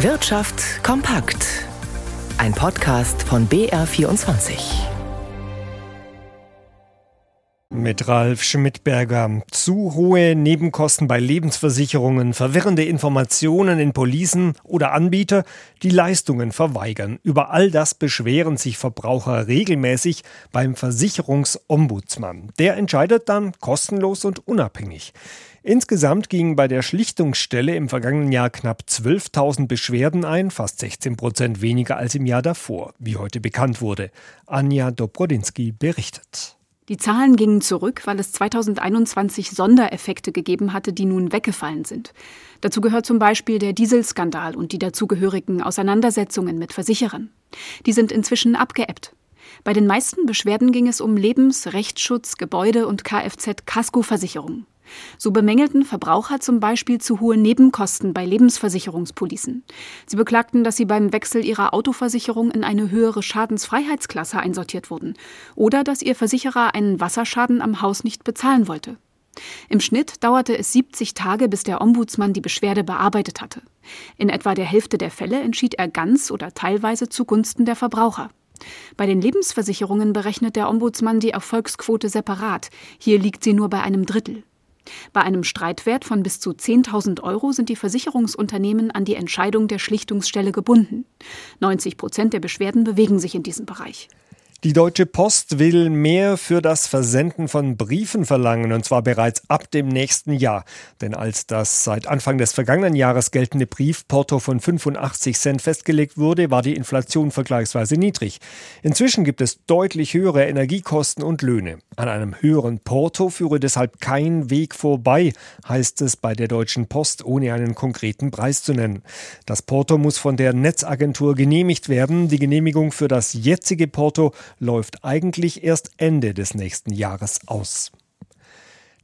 Wirtschaft kompakt. Ein Podcast von BR24. Mit Ralf Schmidberger. Zu hohe Nebenkosten bei Lebensversicherungen, verwirrende Informationen in Policen oder Anbieter, die Leistungen verweigern. Über all das beschweren sich Verbraucher regelmäßig beim Versicherungsombudsmann. Der entscheidet dann kostenlos und unabhängig. Insgesamt gingen bei der Schlichtungsstelle im vergangenen Jahr knapp 12.000 Beschwerden ein, fast 16 Prozent weniger als im Jahr davor, wie heute bekannt wurde. Anja Dobrodinski berichtet. Die Zahlen gingen zurück, weil es 2021 Sondereffekte gegeben hatte, die nun weggefallen sind. Dazu gehört zum Beispiel der Dieselskandal und die dazugehörigen Auseinandersetzungen mit Versicherern. Die sind inzwischen abgeebbt. Bei den meisten Beschwerden ging es um Lebens-, Rechtsschutz, Gebäude- und Kfz-Kaskoversicherungen. So bemängelten Verbraucher zum Beispiel zu hohe Nebenkosten bei Lebensversicherungspolicen. Sie beklagten, dass sie beim Wechsel ihrer Autoversicherung in eine höhere Schadensfreiheitsklasse einsortiert wurden oder dass ihr Versicherer einen Wasserschaden am Haus nicht bezahlen wollte. Im Schnitt dauerte es 70 Tage, bis der Ombudsmann die Beschwerde bearbeitet hatte. In etwa der Hälfte der Fälle entschied er ganz oder teilweise zugunsten der Verbraucher. Bei den Lebensversicherungen berechnet der Ombudsmann die Erfolgsquote separat. Hier liegt sie nur bei einem Drittel. Bei einem Streitwert von bis zu 10.000 Euro sind die Versicherungsunternehmen an die Entscheidung der Schlichtungsstelle gebunden. 90 Prozent der Beschwerden bewegen sich in diesem Bereich. Die Deutsche Post will mehr für das Versenden von Briefen verlangen, und zwar bereits ab dem nächsten Jahr. Denn als das seit Anfang des vergangenen Jahres geltende Briefporto von 85 Cent festgelegt wurde, war die Inflation vergleichsweise niedrig. Inzwischen gibt es deutlich höhere Energiekosten und Löhne. An einem höheren Porto führe deshalb kein Weg vorbei, heißt es bei der Deutschen Post, ohne einen konkreten Preis zu nennen. Das Porto muss von der Netzagentur genehmigt werden. Die Genehmigung für das jetzige Porto läuft eigentlich erst Ende des nächsten Jahres aus.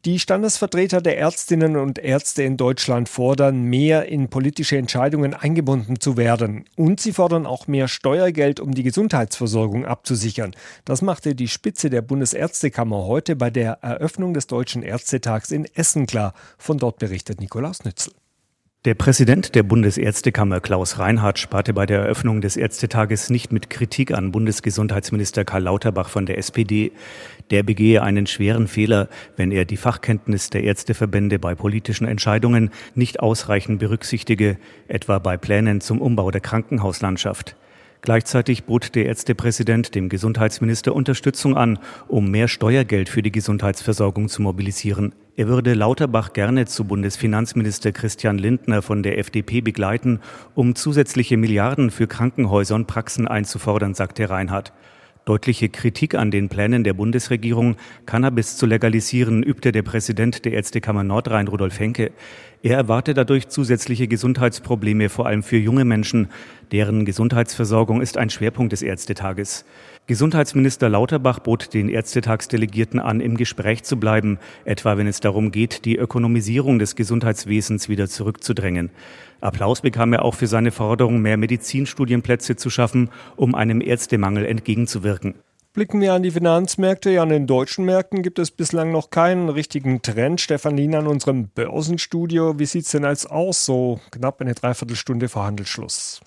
Die Standesvertreter der Ärztinnen und Ärzte in Deutschland fordern, mehr in politische Entscheidungen eingebunden zu werden. Und sie fordern auch mehr Steuergeld, um die Gesundheitsversorgung abzusichern. Das machte die Spitze der Bundesärztekammer heute bei der Eröffnung des Deutschen Ärztetags in Essen klar. Von dort berichtet Nikolaus Nützel. Der Präsident der Bundesärztekammer Klaus Reinhardt sparte bei der Eröffnung des Ärztetages nicht mit Kritik an Bundesgesundheitsminister Karl Lauterbach von der SPD. Der begehe einen schweren Fehler, wenn er die Fachkenntnis der Ärzteverbände bei politischen Entscheidungen nicht ausreichend berücksichtige, etwa bei Plänen zum Umbau der Krankenhauslandschaft. Gleichzeitig bot der Ärztepräsident dem Gesundheitsminister Unterstützung an, um mehr Steuergeld für die Gesundheitsversorgung zu mobilisieren. Er würde Lauterbach gerne zu Bundesfinanzminister Christian Lindner von der FDP begleiten, um zusätzliche Milliarden für Krankenhäuser und Praxen einzufordern, sagte Reinhardt. Deutliche Kritik an den Plänen der Bundesregierung, Cannabis zu legalisieren, übte der Präsident der Ärztekammer Nordrhein, Rudolf Henke. Er erwarte dadurch zusätzliche Gesundheitsprobleme, vor allem für junge Menschen. Deren Gesundheitsversorgung ist ein Schwerpunkt des Ärztetages. Gesundheitsminister Lauterbach bot den Ärztetagsdelegierten an, im Gespräch zu bleiben, etwa wenn es darum geht, die Ökonomisierung des Gesundheitswesens wieder zurückzudrängen. Applaus bekam er auch für seine Forderung, mehr Medizinstudienplätze zu schaffen, um einem Ärztemangel entgegenzuwirken. Blicken wir an die Finanzmärkte. Ja, an den deutschen Märkten gibt es bislang noch keinen richtigen Trend. Stefan Lien an unserem Börsenstudio. Wie sieht es denn als aus? So knapp eine Dreiviertelstunde vor Handelsschluss.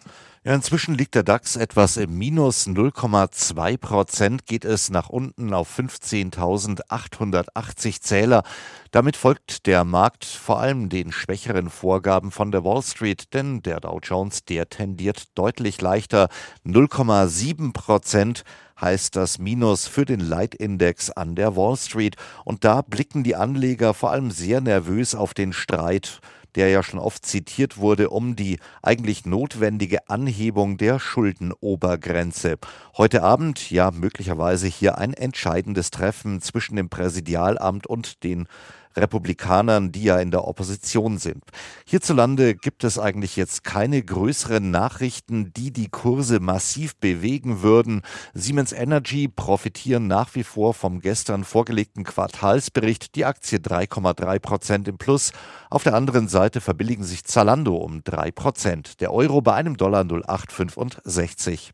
Ja, inzwischen liegt der DAX etwas im Minus 0,2 Prozent, geht es nach unten auf 15.880 Zähler. Damit folgt der Markt vor allem den schwächeren Vorgaben von der Wall Street, denn der Dow Jones, der tendiert deutlich leichter. 0,7 Prozent heißt das Minus für den Leitindex an der Wall Street. Und da blicken die Anleger vor allem sehr nervös auf den Streit der ja schon oft zitiert wurde, um die eigentlich notwendige Anhebung der Schuldenobergrenze. Heute Abend ja möglicherweise hier ein entscheidendes Treffen zwischen dem Präsidialamt und den Republikanern, die ja in der Opposition sind. Hierzulande gibt es eigentlich jetzt keine größeren Nachrichten, die die Kurse massiv bewegen würden. Siemens Energy profitieren nach wie vor vom gestern vorgelegten Quartalsbericht. Die Aktie 3,3 Prozent im Plus. Auf der anderen Seite verbilligen sich Zalando um 3 Prozent. Der Euro bei einem Dollar 0,865.